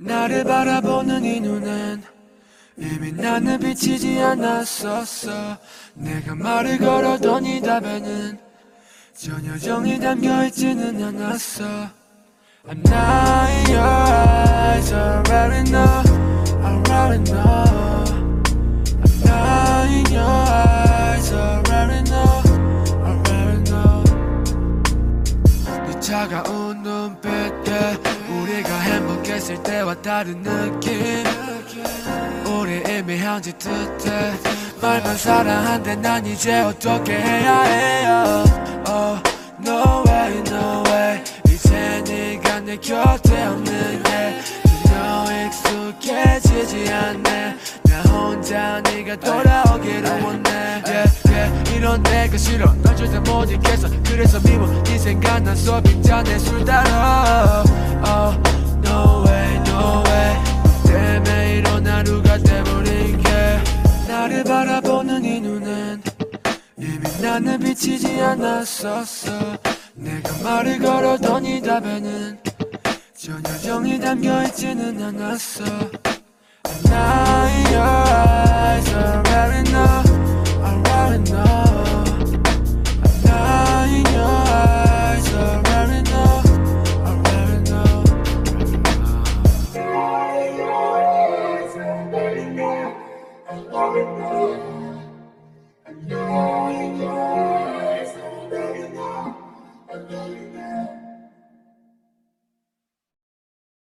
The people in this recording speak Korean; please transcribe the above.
나를 바라보는 이 눈엔 이미 나는 비치지 않았었어. 내가 말을 걸어도 네 답에는 전혀 정이 담겨있지는 않았어. I'm not your eyes, already know, 차가운 눈빛에 우리가 행복했을 때와 다른 느낌. 우리 이미 헤어진 듯해 말만 사랑한데 난 이제 어떻게 해야 해요? Oh no way no way. 이제 네가 내 곁에 없는 게 전혀 익숙해지지 않네. 나 혼자 네가 돌아오기를 원해. 이런 내가 싫어. 널 절대 못 잊겠어. 그래서 미워 네 생각 난서 빈잔에 술 달아 Oh no way no way. 너 때문에 이런 하루가 돼버린 게. 나를 바라보는 이 눈엔 이미 나는 비치지 않았었어. 내가 말을 걸어도 네 답에는 전혀 정이 담겨있지는 않았어. I'm Yeah.